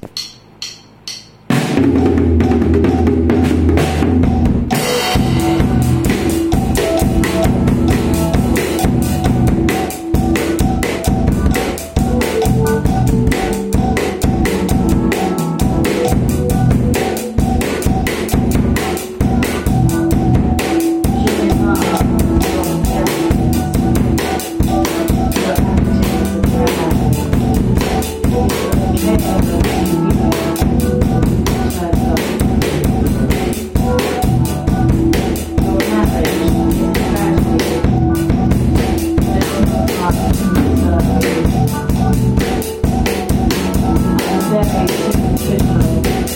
Thank you. And.